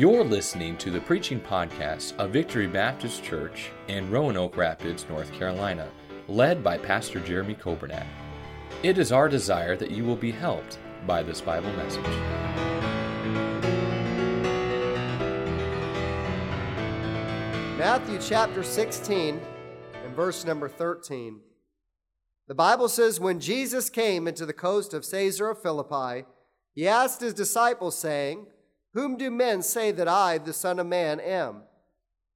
You're listening to the preaching podcast of Victory Baptist Church in Roanoke Rapids, North Carolina, led by Pastor Jeremy Coburnack. It is our desire that you will be helped by this Bible message. Matthew chapter 16 and verse number 13. The Bible says, When Jesus came into the coast of Caesarea Philippi, he asked his disciples, saying, Whom do men say that I, the Son of Man, am?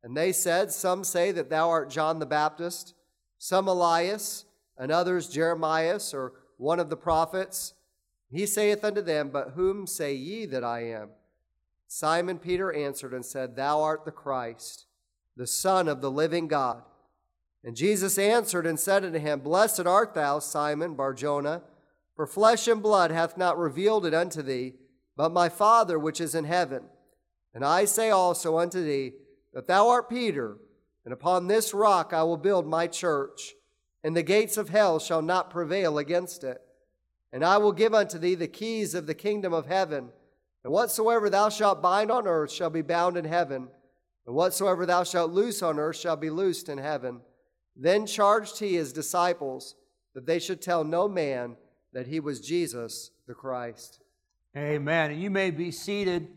And they said, Some say that thou art John the Baptist, some Elias, and others Jeremiah or one of the prophets. He saith unto them, But whom say ye that I am? Simon Peter answered and said, Thou art the Christ, the Son of the living God. And Jesus answered and said unto him, Blessed art thou, Simon Barjona, for flesh and blood hath not revealed it unto thee, but my Father which is in heaven. And I say also unto thee, that thou art Peter, and upon this rock I will build my church, and the gates of hell shall not prevail against it. And I will give unto thee the keys of the kingdom of heaven. And whatsoever thou shalt bind on earth shall be bound in heaven, and whatsoever thou shalt loose on earth shall be loosed in heaven. Then charged he his disciples that they should tell no man that he was Jesus the Christ. Amen. And you may be seated.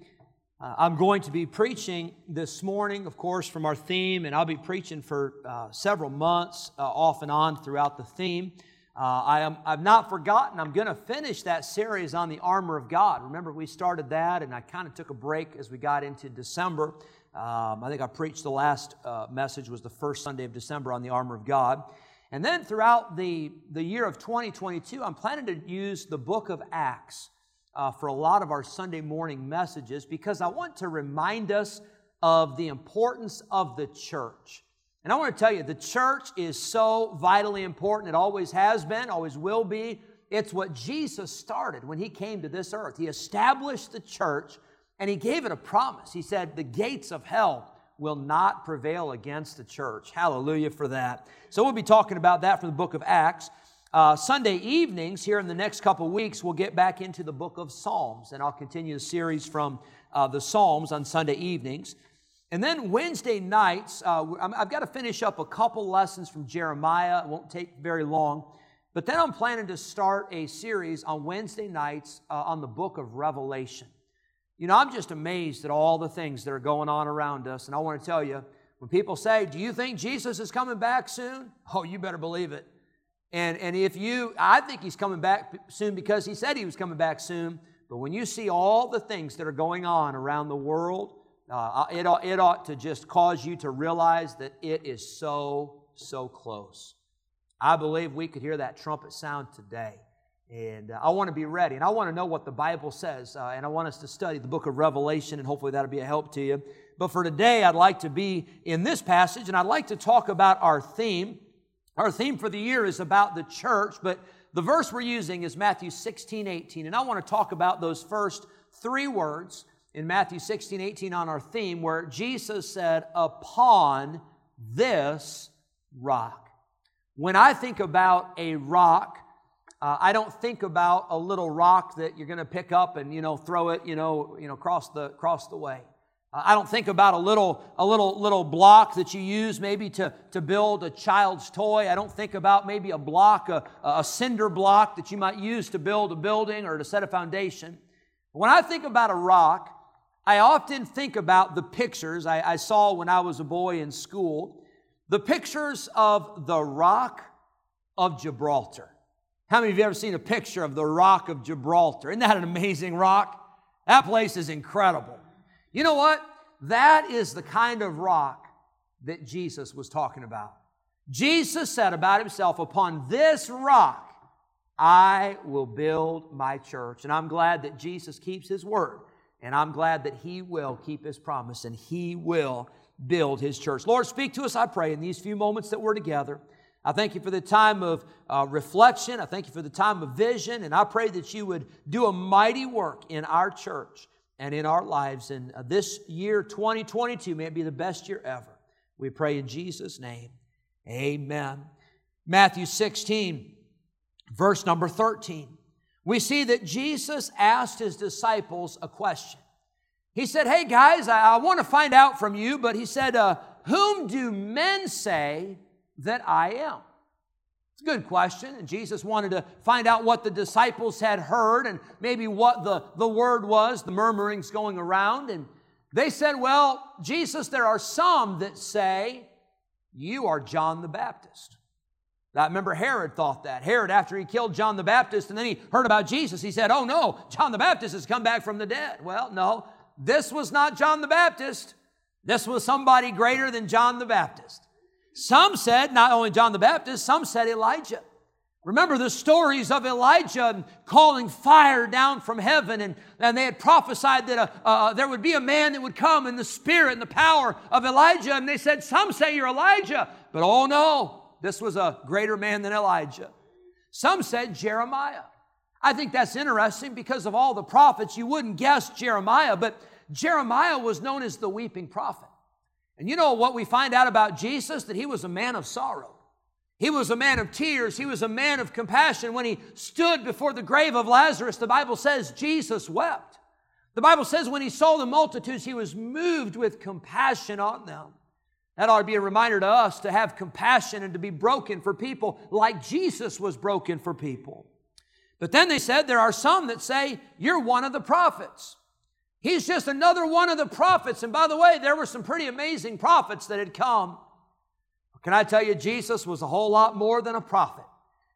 Uh, I'm going to be preaching this morning, of course, from our theme, and I'll be preaching for uh, several months uh, off and on throughout the theme. Uh, I am, I've not forgotten, I'm going to finish that series on the armor of God. Remember, we started that, and I kind of took a break as we got into December. Um, I think I preached the last uh, message was the first Sunday of December on the armor of God. And then throughout the, the year of 2022, I'm planning to use the book of Acts uh, for a lot of our Sunday morning messages because I want to remind us of the importance of the church. And I want to tell you, the church is so vitally important. It always has been, always will be. It's what Jesus started when he came to this earth. He established the church and he gave it a promise. He said, The gates of hell will not prevail against the church. Hallelujah for that. So we'll be talking about that from the book of Acts. Uh, Sunday evenings, here in the next couple weeks, we'll get back into the book of Psalms, and I'll continue the series from uh, the Psalms on Sunday evenings. And then Wednesday nights, uh, I've got to finish up a couple lessons from Jeremiah. It won't take very long. But then I'm planning to start a series on Wednesday nights uh, on the book of Revelation. You know, I'm just amazed at all the things that are going on around us. And I want to tell you, when people say, Do you think Jesus is coming back soon? Oh, you better believe it. And, and if you, I think he's coming back soon because he said he was coming back soon. But when you see all the things that are going on around the world, uh, it, it ought to just cause you to realize that it is so, so close. I believe we could hear that trumpet sound today. And uh, I want to be ready. And I want to know what the Bible says. Uh, and I want us to study the book of Revelation, and hopefully that'll be a help to you. But for today, I'd like to be in this passage, and I'd like to talk about our theme. Our theme for the year is about the church, but the verse we're using is Matthew 16, 18. And I want to talk about those first three words in Matthew 16, 18 on our theme, where Jesus said, Upon this rock. When I think about a rock, uh, I don't think about a little rock that you're going to pick up and you know throw it you know you know across the across the way. I don't think about a little, a little, little block that you use maybe to, to build a child's toy. I don't think about maybe a block, a, a cinder block that you might use to build a building or to set a foundation. When I think about a rock, I often think about the pictures I, I saw when I was a boy in school, the pictures of the rock of Gibraltar. How many of you ever seen a picture of the rock of Gibraltar? Isn't that an amazing rock? That place is incredible. You know what? That is the kind of rock that Jesus was talking about. Jesus said about himself, Upon this rock I will build my church. And I'm glad that Jesus keeps his word. And I'm glad that he will keep his promise and he will build his church. Lord, speak to us, I pray, in these few moments that we're together. I thank you for the time of uh, reflection. I thank you for the time of vision. And I pray that you would do a mighty work in our church and in our lives. And uh, this year, 2022, may it be the best year ever. We pray in Jesus' name. Amen. Matthew 16, verse number 13. We see that Jesus asked his disciples a question. He said, Hey guys, I, I want to find out from you, but he said, uh, Whom do men say that I am? It's a good question. And Jesus wanted to find out what the disciples had heard and maybe what the, the word was, the murmurings going around. And they said, Well, Jesus, there are some that say you are John the Baptist. I remember Herod thought that. Herod, after he killed John the Baptist and then he heard about Jesus, he said, Oh no, John the Baptist has come back from the dead. Well, no, this was not John the Baptist. This was somebody greater than John the Baptist. Some said, not only John the Baptist, some said Elijah. Remember the stories of Elijah calling fire down from heaven, and, and they had prophesied that a, uh, there would be a man that would come in the spirit and the power of Elijah. And they said, Some say you're Elijah, but oh no, this was a greater man than Elijah. Some said Jeremiah. I think that's interesting because of all the prophets, you wouldn't guess Jeremiah, but Jeremiah was known as the weeping prophet. And you know what we find out about Jesus? That he was a man of sorrow. He was a man of tears. He was a man of compassion. When he stood before the grave of Lazarus, the Bible says Jesus wept. The Bible says when he saw the multitudes, he was moved with compassion on them. That ought to be a reminder to us to have compassion and to be broken for people like Jesus was broken for people. But then they said there are some that say, You're one of the prophets. He's just another one of the prophets. And by the way, there were some pretty amazing prophets that had come. Can I tell you, Jesus was a whole lot more than a prophet.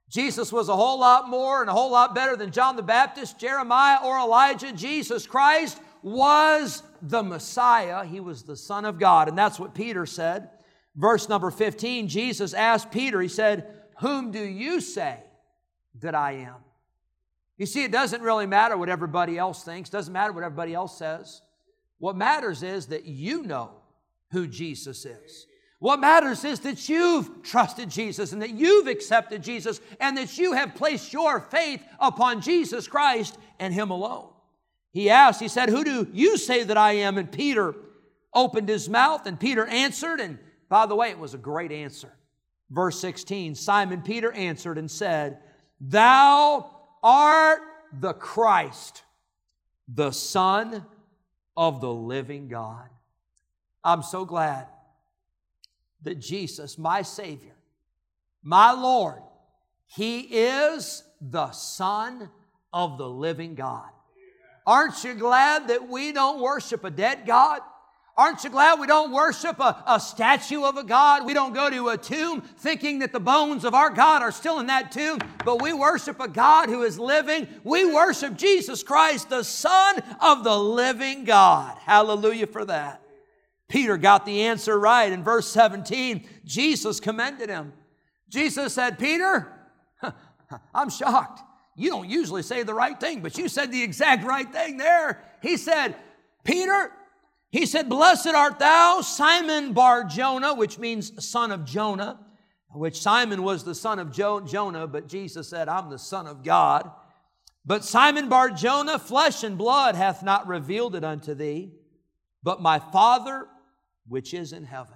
Jesus was a whole lot more and a whole lot better than John the Baptist, Jeremiah, or Elijah. Jesus Christ was the Messiah. He was the Son of God. And that's what Peter said. Verse number 15, Jesus asked Peter, He said, Whom do you say that I am? You see, it doesn't really matter what everybody else thinks, doesn't matter what everybody else says. What matters is that you know who Jesus is. What matters is that you've trusted Jesus and that you've accepted Jesus and that you have placed your faith upon Jesus Christ and Him alone. He asked, He said, Who do you say that I am? And Peter opened his mouth and Peter answered. And by the way, it was a great answer. Verse 16 Simon Peter answered and said, Thou art the Christ, the Son of the living God. I'm so glad that Jesus, my Savior, my Lord, He is the Son of the living God. Aren't you glad that we don't worship a dead God? Aren't you glad we don't worship a, a, statue of a God? We don't go to a tomb thinking that the bones of our God are still in that tomb, but we worship a God who is living. We worship Jesus Christ, the Son of the living God. Hallelujah for that. Peter got the answer right. In verse 17, Jesus commended him. Jesus said, Peter, I'm shocked. You don't usually say the right thing, but you said the exact right thing there. He said, Peter, he said, Blessed art thou, Simon Bar Jonah, which means son of Jonah, which Simon was the son of jo- Jonah, but Jesus said, I'm the son of God. But Simon Bar Jonah, flesh and blood hath not revealed it unto thee, but my Father which is in heaven.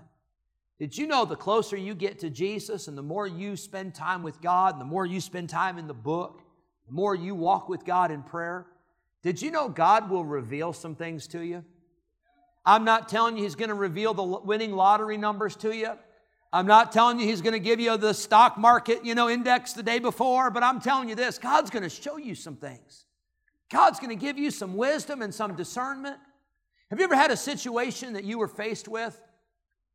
Did you know the closer you get to Jesus and the more you spend time with God, and the more you spend time in the book, the more you walk with God in prayer, did you know God will reveal some things to you? I'm not telling you He's going to reveal the winning lottery numbers to you. I'm not telling you He's going to give you the stock market, you know, index the day before, but I'm telling you this God's going to show you some things. God's going to give you some wisdom and some discernment. Have you ever had a situation that you were faced with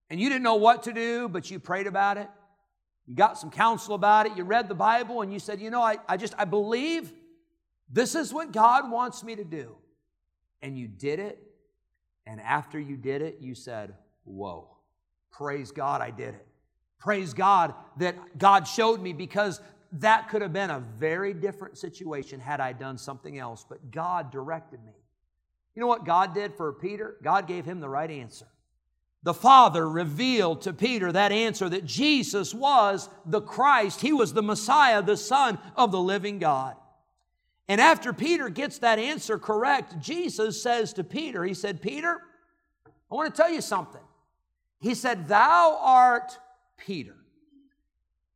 and you didn't know what to do, but you prayed about it? You got some counsel about it, you read the Bible, and you said, You know, I, I just, I believe this is what God wants me to do. And you did it, and after you did it, you said, Whoa, praise God, I did it. Praise God that God showed me because that could have been a very different situation had I done something else, but God directed me. You know what God did for Peter? God gave him the right answer. The Father revealed to Peter that answer that Jesus was the Christ. He was the Messiah, the Son of the living God. And after Peter gets that answer correct, Jesus says to Peter, He said, Peter, I want to tell you something. He said, Thou art Peter.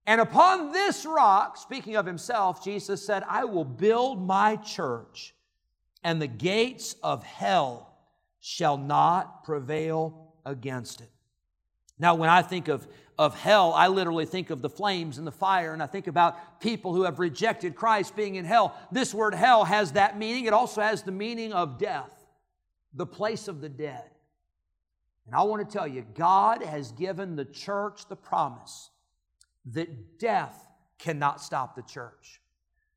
And upon this rock, speaking of himself, Jesus said, I will build my church, and the gates of hell shall not prevail against it. Now, when I think of, of hell, I literally think of the flames and the fire, and I think about people who have rejected Christ being in hell. This word hell has that meaning. It also has the meaning of death, the place of the dead. And I want to tell you, God has given the church the promise that death cannot stop the church.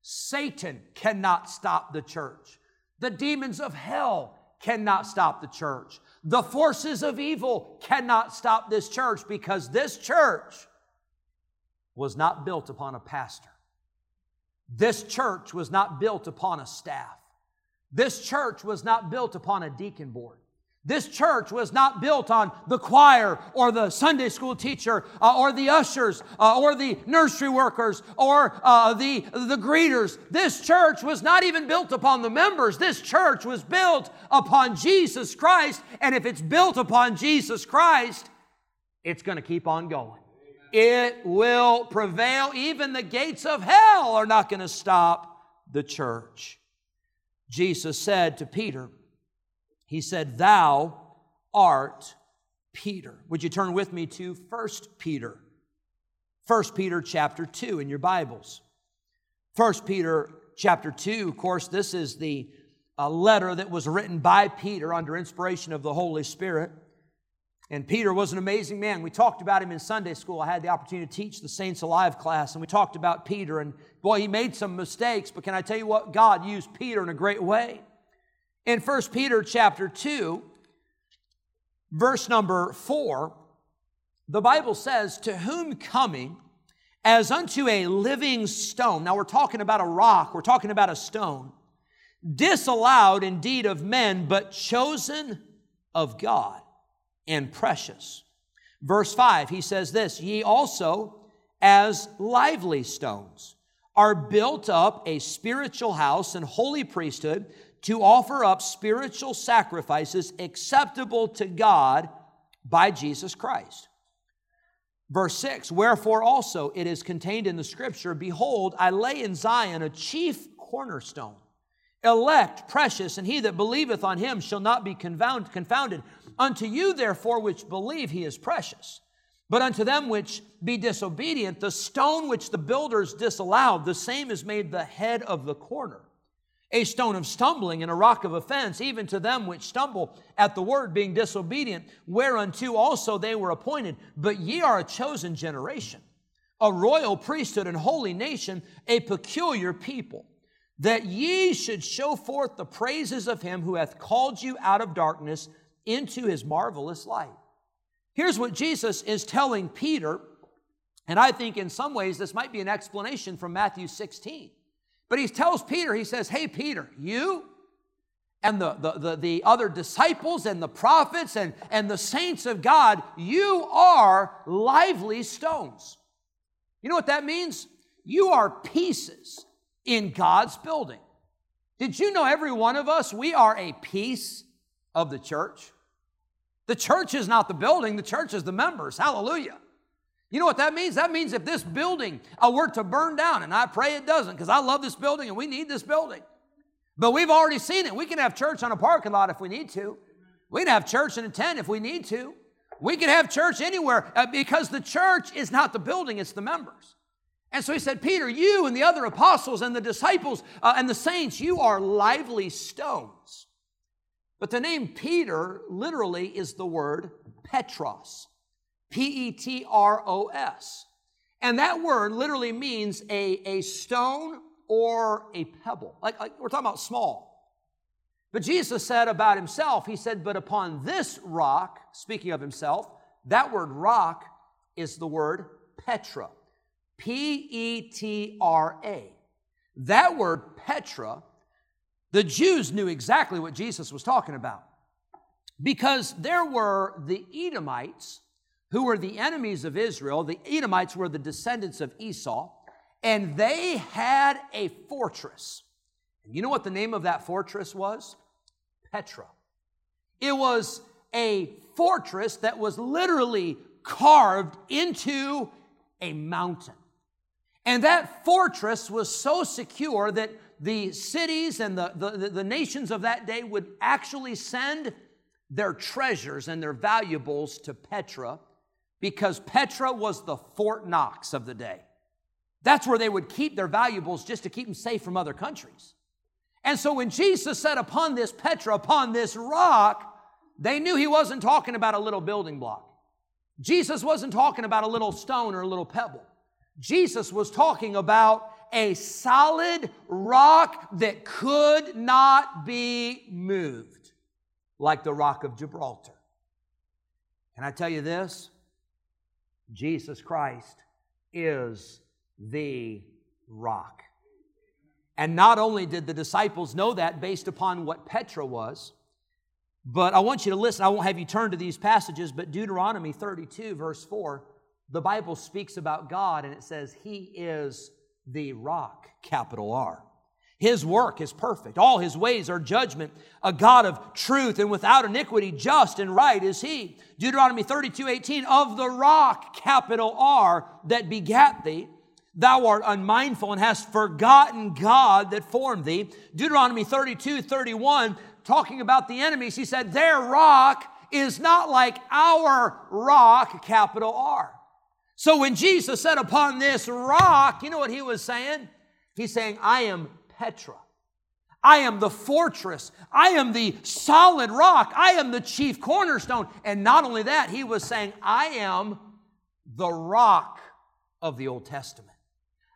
Satan cannot stop the church. The demons of hell cannot stop the church. The forces of evil cannot stop this church because this church was not built upon a pastor. This church was not built upon a staff. This church was not built upon a deacon board. This church was not built on the choir or the Sunday school teacher uh, or the ushers uh, or the nursery workers or uh, the, the greeters. This church was not even built upon the members. This church was built upon Jesus Christ. And if it's built upon Jesus Christ, it's going to keep on going. It will prevail. Even the gates of hell are not going to stop the church. Jesus said to Peter, he said, Thou art Peter. Would you turn with me to 1 Peter? 1 Peter chapter 2 in your Bibles. 1 Peter chapter 2, of course, this is the uh, letter that was written by Peter under inspiration of the Holy Spirit. And Peter was an amazing man. We talked about him in Sunday school. I had the opportunity to teach the Saints Alive class, and we talked about Peter. And boy, he made some mistakes, but can I tell you what? God used Peter in a great way. In 1 Peter chapter 2, verse number 4, the Bible says, To whom coming as unto a living stone. Now we're talking about a rock, we're talking about a stone, disallowed indeed of men, but chosen of God and precious. Verse 5, he says this Ye also, as lively stones, are built up a spiritual house and holy priesthood to offer up spiritual sacrifices acceptable to God by Jesus Christ. Verse 6 Wherefore also it is contained in the scripture Behold, I lay in Zion a chief cornerstone, elect, precious, and he that believeth on him shall not be confounded. Unto you, therefore, which believe, he is precious. But unto them which be disobedient, the stone which the builders disallowed, the same is made the head of the corner a stone of stumbling and a rock of offense, even to them which stumble at the word, being disobedient, whereunto also they were appointed. But ye are a chosen generation, a royal priesthood and holy nation, a peculiar people, that ye should show forth the praises of him who hath called you out of darkness into his marvelous light. Here's what Jesus is telling Peter, and I think in some ways this might be an explanation from Matthew 16. But he tells Peter, he says, Hey, Peter, you and the, the, the, the, other disciples and the prophets and, and the saints of God, you are lively stones. You know what that means? You are pieces in God's building. Did you know every one of us, we are a piece of the church? The church is not the building, the church is the members. Hallelujah. You know what that means? That means if this building were to burn down, and I pray it doesn't because I love this building and we need this building. But we've already seen it. We can have church on a parking lot if we need to. We can have church in a tent if we need to. We can have church anywhere uh, because the church is not the building, it's the members. And so he said, Peter, you and the other apostles and the disciples uh, and the saints, you are lively stones. But the name Peter literally is the word Petros. P E T R O S. And that word literally means a, a stone or a pebble. Like, like we're talking about small. But Jesus said about himself, He said, But upon this rock, speaking of himself, that word rock is the word Petra. P E T R A. That word Petra, the Jews knew exactly what Jesus was talking about. Because there were the Edomites who were the enemies of Israel. The Edomites were the descendants of Esau, and they had a fortress. And you know what the name of that fortress was? Petra. It was a fortress that was literally carved into a mountain. And that fortress was so secure that the cities and the, the, the nations of that day would actually send their treasures and their valuables to Petra because Petra was the Fort Knox of the day. That's where they would keep their valuables just to keep them safe from other countries. And so when Jesus said, Upon this Petra, upon this rock, they knew he wasn't talking about a little building block. Jesus wasn't talking about a little stone or a little pebble. Jesus was talking about a solid rock that could not be moved, like the rock of Gibraltar. Can I tell you this? Jesus Christ is the rock. And not only did the disciples know that based upon what Petra was, but I want you to listen. I won't have you turn to these passages, but Deuteronomy 32, verse 4, the Bible speaks about God and it says, He is the rock, capital R. His work is perfect. All his ways are judgment. A God of truth and without iniquity, just and right is he. Deuteronomy 32, 18, of the rock, capital R, that begat thee. Thou art unmindful and hast forgotten God that formed thee. Deuteronomy 32, 31, talking about the enemies, he said, Their rock is not like our rock, capital R. So when Jesus said, Upon this rock, you know what he was saying? He's saying, I am Petra. I am the fortress. I am the solid rock. I am the chief cornerstone. And not only that, he was saying, I am the rock of the Old Testament.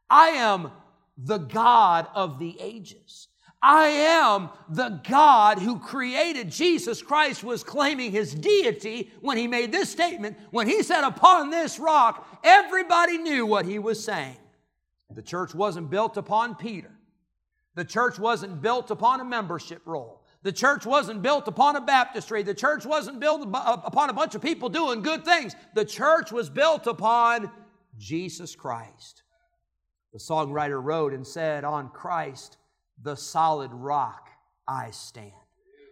I am the God of the ages. I am the God who created Jesus Christ was claiming his deity when he made this statement. When he said, Upon this rock, everybody knew what he was saying. The church wasn't built upon Peter, the church wasn't built upon a membership roll. The church wasn't built upon a baptistry. The church wasn't built uh, upon a bunch of people doing good things. The church was built upon Jesus Christ. The songwriter wrote and said, On Christ, the solid rock I stand.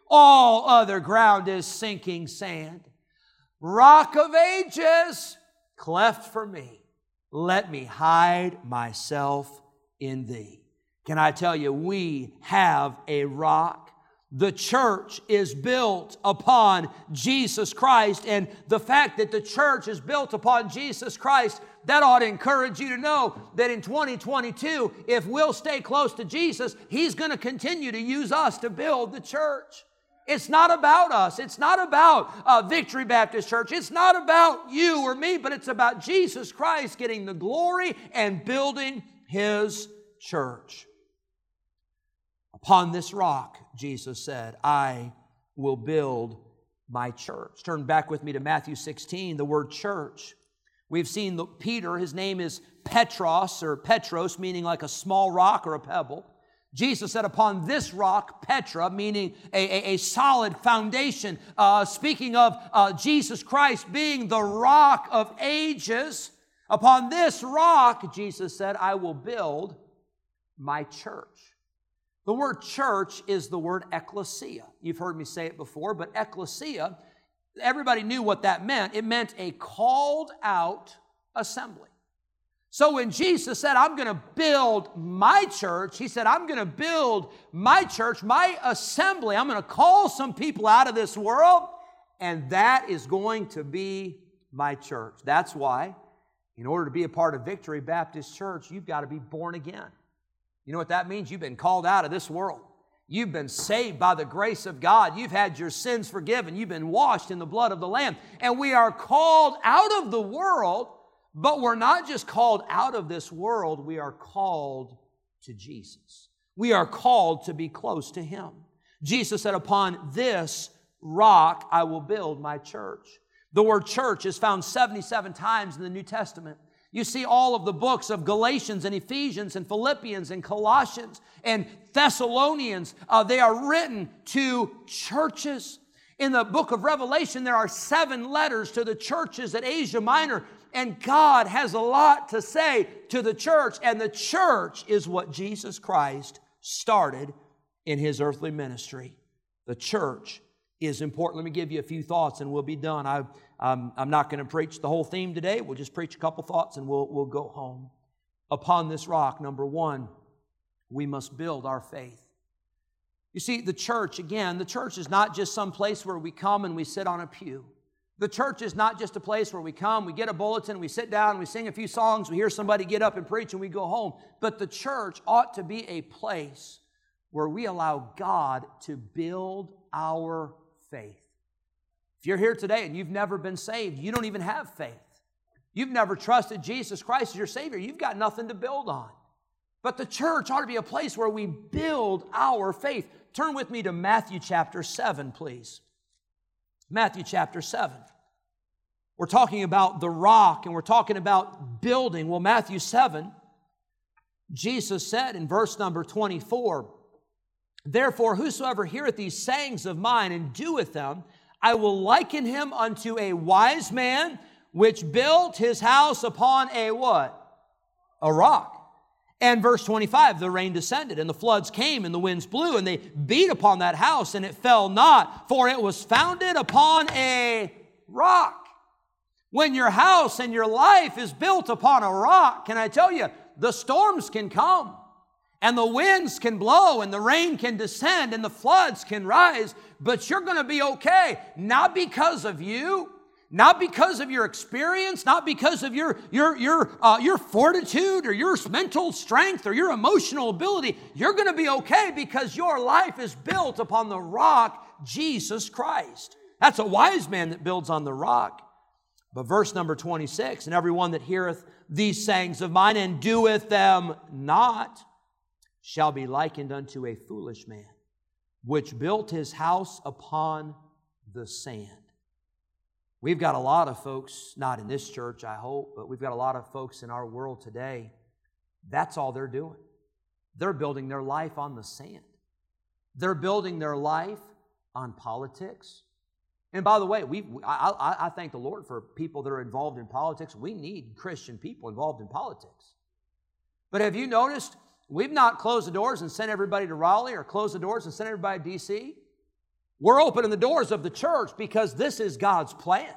All other ground is sinking sand. Rock of ages, cleft for me. Let me hide myself in thee. Can I tell you, we have a rock. The church is built upon Jesus Christ, and the fact that the church is built upon Jesus Christ that ought to encourage you to know that in 2022, if we'll stay close to Jesus, He's going to continue to use us to build the church. It's not about us. It's not about uh, Victory Baptist Church. It's not about you or me, but it's about Jesus Christ getting the glory and building His church. Upon this rock, Jesus said, I will build my church. Turn back with me to Matthew 16. The word church We've seen the, Peter, his name is Petros or Petros, meaning like a small rock or a pebble. Jesus said, Upon this rock, Petra, meaning a, a, a solid foundation, uh, speaking of uh, Jesus Christ being the rock of ages, upon this rock, Jesus said, I will build my church. The word church is the word ecclesia. You've heard me say it before, but ecclesia everybody knew what that meant. It meant a called out assembly. So when Jesus said, I'm going to build my church, he said, I'm going to build my church, my assembly. I'm going to call some people out of this world, and that is going to be my church. That's why, in order to be a part of Victory Baptist Church, you've got to be born again. You know what that means? You've been called out of this world. You've been saved by the grace of God. You've had your sins forgiven. You've been washed in the blood of the Lamb. And we are called out of the world, but we're not just called out of this world, we are called to Jesus. We are called to be close to Him. Jesus said, Upon this rock I will build my church. The word church is found 77 times in the New Testament. You see all of the books of Galatians and Ephesians and Philippians and Colossians and Thessalonians. Uh, they are written to churches. In the book of Revelation, there are seven letters to the churches at Asia Minor. And God has a lot to say to the church. And the church is what Jesus Christ started in his earthly ministry. The church is important. Let me give you a few thoughts and we'll be done. I, I'm, I'm not going to preach the whole theme today. We'll just preach a couple thoughts and we'll, we'll go home. Upon this rock, number one, we must build our faith. You see, the church, again, the church is not just some place where we come and we sit on a pew. The church is not just a place where we come, we get a bulletin, we sit down, we sing a few songs, we hear somebody get up and preach, and we go home. But the church ought to be a place where we allow God to build our faith. If you're here today and you've never been saved, you don't even have faith. You've never trusted Jesus Christ as your Savior, you've got nothing to build on. But the church ought to be a place where we build our faith. Turn with me to Matthew chapter 7, please. Matthew chapter 7. We're talking about the rock and we're talking about building. Well, Matthew 7, Jesus said in verse number 24, Therefore, whosoever heareth these sayings of mine and doeth them, I will liken him unto a wise man which built his house upon a what? A rock. And verse 25, the rain descended, and the floods came, and the winds blew, and they beat upon that house, and it fell not, for it was founded upon a rock. When your house and your life is built upon a rock, can I tell you, the storms can come, and the winds can blow, and the rain can descend, and the floods can rise, but you're going to be okay, not because of you, not because of your experience, not because of your, your, your, uh, your fortitude or your mental strength or your emotional ability. You're going to be okay because your life is built upon the rock, Jesus Christ. That's a wise man that builds on the rock. But verse number 26 and everyone that heareth these sayings of mine and doeth them not shall be likened unto a foolish man, which built his house upon the sand. We've got a lot of folks, not in this church, I hope, but we've got a lot of folks in our world today. That's all they're doing. They're building their life on the sand. They're building their life on politics. And by the way, we I, I, thank the Lord for people that are involved in politics. We need Christian people involved in politics. But have you noticed we've not closed the doors and sent everybody to Raleigh or closed the doors and sent everybody to D.C.? We're opening the doors of the church because this is God's plan.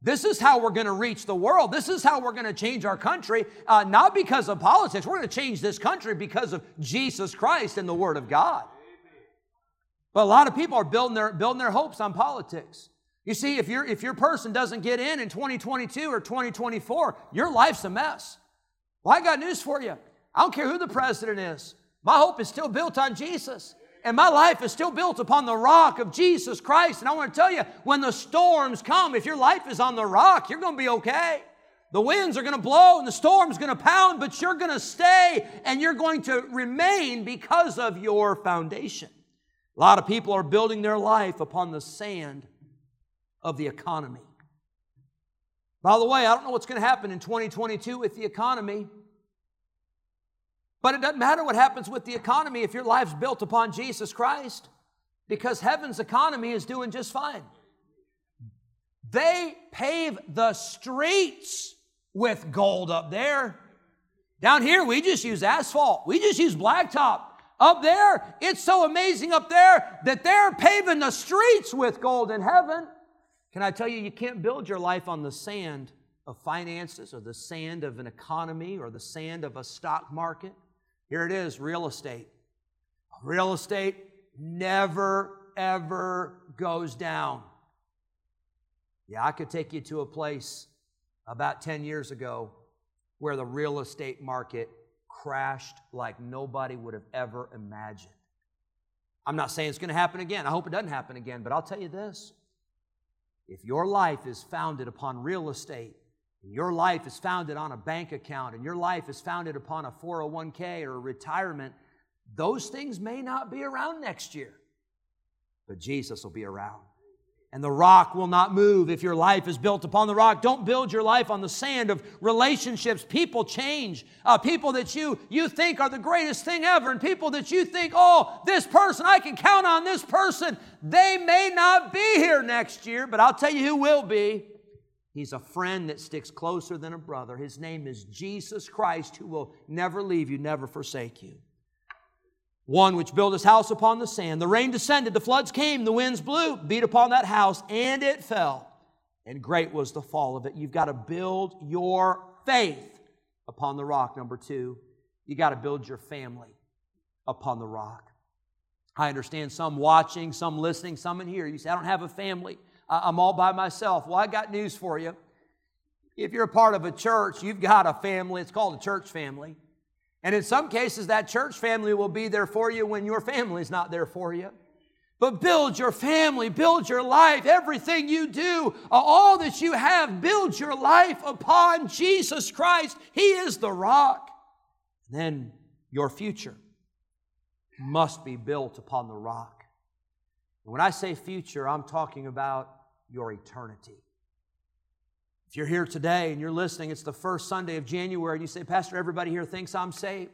This is how we're going to reach the world. This is how we're going to change our country, uh, not because of politics. We're going to change this country because of Jesus Christ and the Word of God. But a lot of people are building their, building their hopes on politics. You see, if, you if your person doesn't get in in 2022 or 2024, your life's a mess. Well, I got news for you. I don't care who the president is. My hope is still built on Jesus and my life is still built upon the rock of Jesus Christ. And I want to tell you, when the storms come, if your life is on the rock, you're going to be okay. The winds are going to blow and the storm's going to pound, but you're going to stay and you're going to remain because of your foundation. A lot of people are building their life upon the sand of the economy. By the way, I don't know what's going to happen in 2022 with the economy. But it doesn't matter what happens with the economy if your life's built upon Jesus Christ, because heaven's economy is doing just fine. They pave the streets with gold up there. Down here, we just use asphalt, we just use blacktop. Up there, it's so amazing up there that they're paving the streets with gold in heaven. Can I tell you, you can't build your life on the sand of finances or the sand of an economy or the sand of a stock market. Here it is real estate. Real estate never, ever goes down. Yeah, I could take you to a place about 10 years ago where the real estate market crashed like nobody would have ever imagined. I'm not saying it's going to happen again. I hope it doesn't happen again, but I'll tell you this. If your life is founded upon real estate, your life is founded on a bank account and your life is founded upon a 401k or a retirement, those things may not be around next year, but Jesus will be around. And the rock will not move if your life is built upon the rock. Don't build your life on the sand of relationships. People change. Uh, people that you, you think are the greatest thing ever, and people that you think, oh, this person, I can count on this person. They may not be here next year, but I'll tell you who will be. He's a friend that sticks closer than a brother. His name is Jesus Christ, who will never leave you, never forsake you. One which built his house upon the sand. The rain descended, the floods came, the winds blew, beat upon that house, and it fell. And great was the fall of it. You've got to build your faith upon the rock. Number two, you got to build your family upon the rock. I understand some watching, some listening, some in here. You say, I don't have a family. I'm all by myself. Well, I got news for you. If you're a part of a church, you've got a family. It's called a church family. And in some cases, that church family will be there for you when your family's not there for you. But build your family, build your life, everything you do, uh, all that you have, build your life upon Jesus Christ. He is the rock. Then your future must be built upon the rock. When I say future, I'm talking about your eternity. If you're here today and you're listening, it's the first Sunday of January, and you say, Pastor, everybody here thinks I'm saved.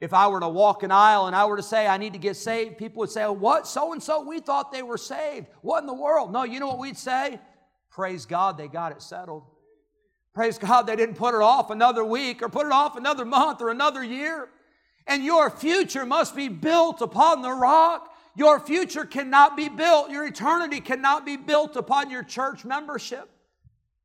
If I were to walk an aisle and I were to say I need to get saved, people would say, oh, What? So and so, we thought they were saved. What in the world? No, you know what we'd say? Praise God, they got it settled. Praise God, they didn't put it off another week or put it off another month or another year. And your future must be built upon the rock. Your future cannot be built, your eternity cannot be built upon your church membership.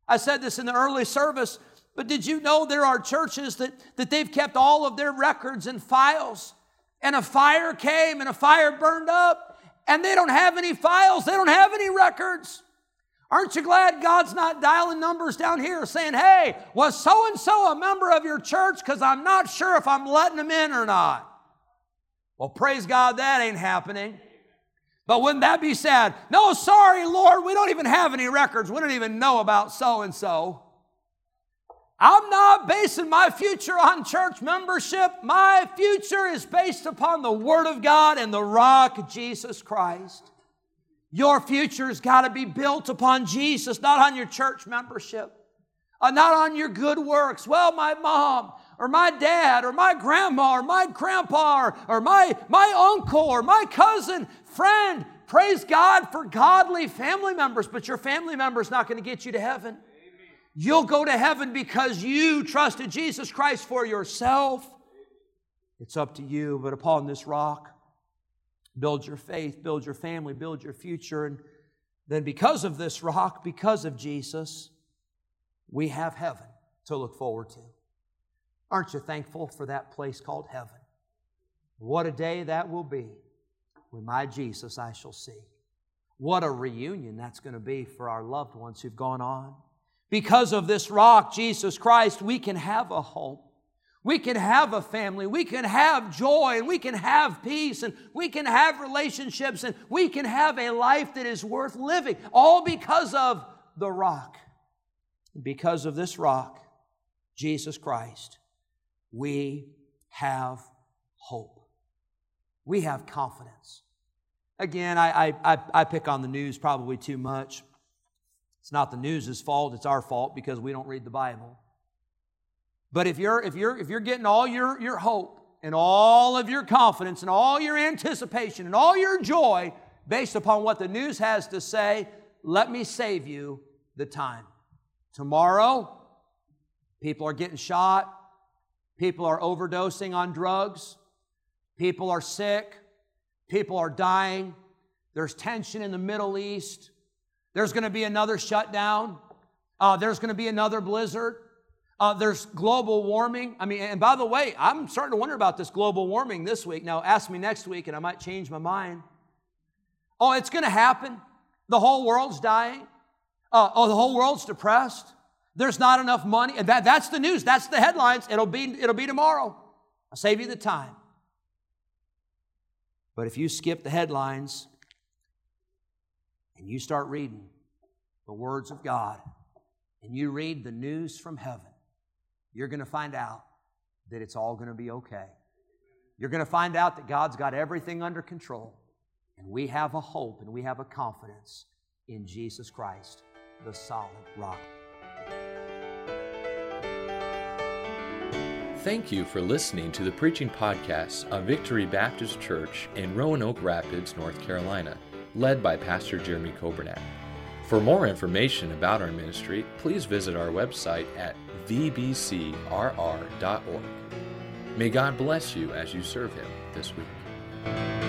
I said this in the early service, but did you know there are churches that, that they've kept all of their records and files? And a fire came and a fire burned up, and they don't have any files, they don't have any records. Aren't you glad God's not dialing numbers down here saying, hey, was so and so a member of your church? Because I'm not sure if I'm letting them in or not. Well, praise God, that ain't happening. But wouldn't that be sad? No, sorry, Lord, we don't even have any records. We don't even know about so and so. I'm not basing my future on church membership. My future is based upon the Word of God and the rock, Jesus Christ. Your future's got to be built upon Jesus, not on your church membership, uh, not on your good works. Well, my mom, or my dad, or my grandma, or my grandpa, or, or my, my uncle, or my cousin, friend. Praise God for godly family members, but your family member is not going to get you to heaven. You'll go to heaven because you trusted Jesus Christ for yourself. It's up to you, but upon this rock, build your faith, build your family, build your future. And then, because of this rock, because of Jesus, we have heaven to look forward to. Aren't you thankful for that place called heaven? What a day that will be when my Jesus I shall see. What a reunion that's going to be for our loved ones who've gone on. Because of this rock, Jesus Christ, we can have a home. We can have a family. We can have joy and we can have peace and we can have relationships and we can have a life that is worth living, all because of the rock. Because of this rock, Jesus Christ, we have hope. We have confidence. Again, I, I, I pick on the news probably too much. It's not the news's fault, it's our fault because we don't read the Bible. But if you're, if you're, if you're getting all your, your hope and all of your confidence and all your anticipation and all your joy based upon what the news has to say, let me save you the time. Tomorrow, people are getting shot, people are overdosing on drugs, people are sick, people are dying, there's tension in the Middle East. There's going to be another shutdown. Uh, there's going to be another blizzard. Uh, there's global warming. I mean, and by the way, I'm starting to wonder about this global warming this week. Now, ask me next week and I might change my mind. Oh, it's going to happen. The whole world's dying. Uh, oh, the whole world's depressed. There's not enough money. And that, that's the news. That's the headlines. It'll be, it'll be tomorrow. I'll save you the time. But if you skip the headlines and you start reading the words of God and you read the news from heaven, you're going to find out that it's all going to be okay. You're going to find out that God's got everything under control. And we have a hope and we have a confidence in Jesus Christ, the solid rock. Thank you for listening to the preaching podcast of Victory Baptist Church in Roanoke Rapids, North Carolina led by Pastor Jeremy Coburnett. For more information about our ministry, please visit our website at vbcrr.org. May God bless you as you serve Him this week.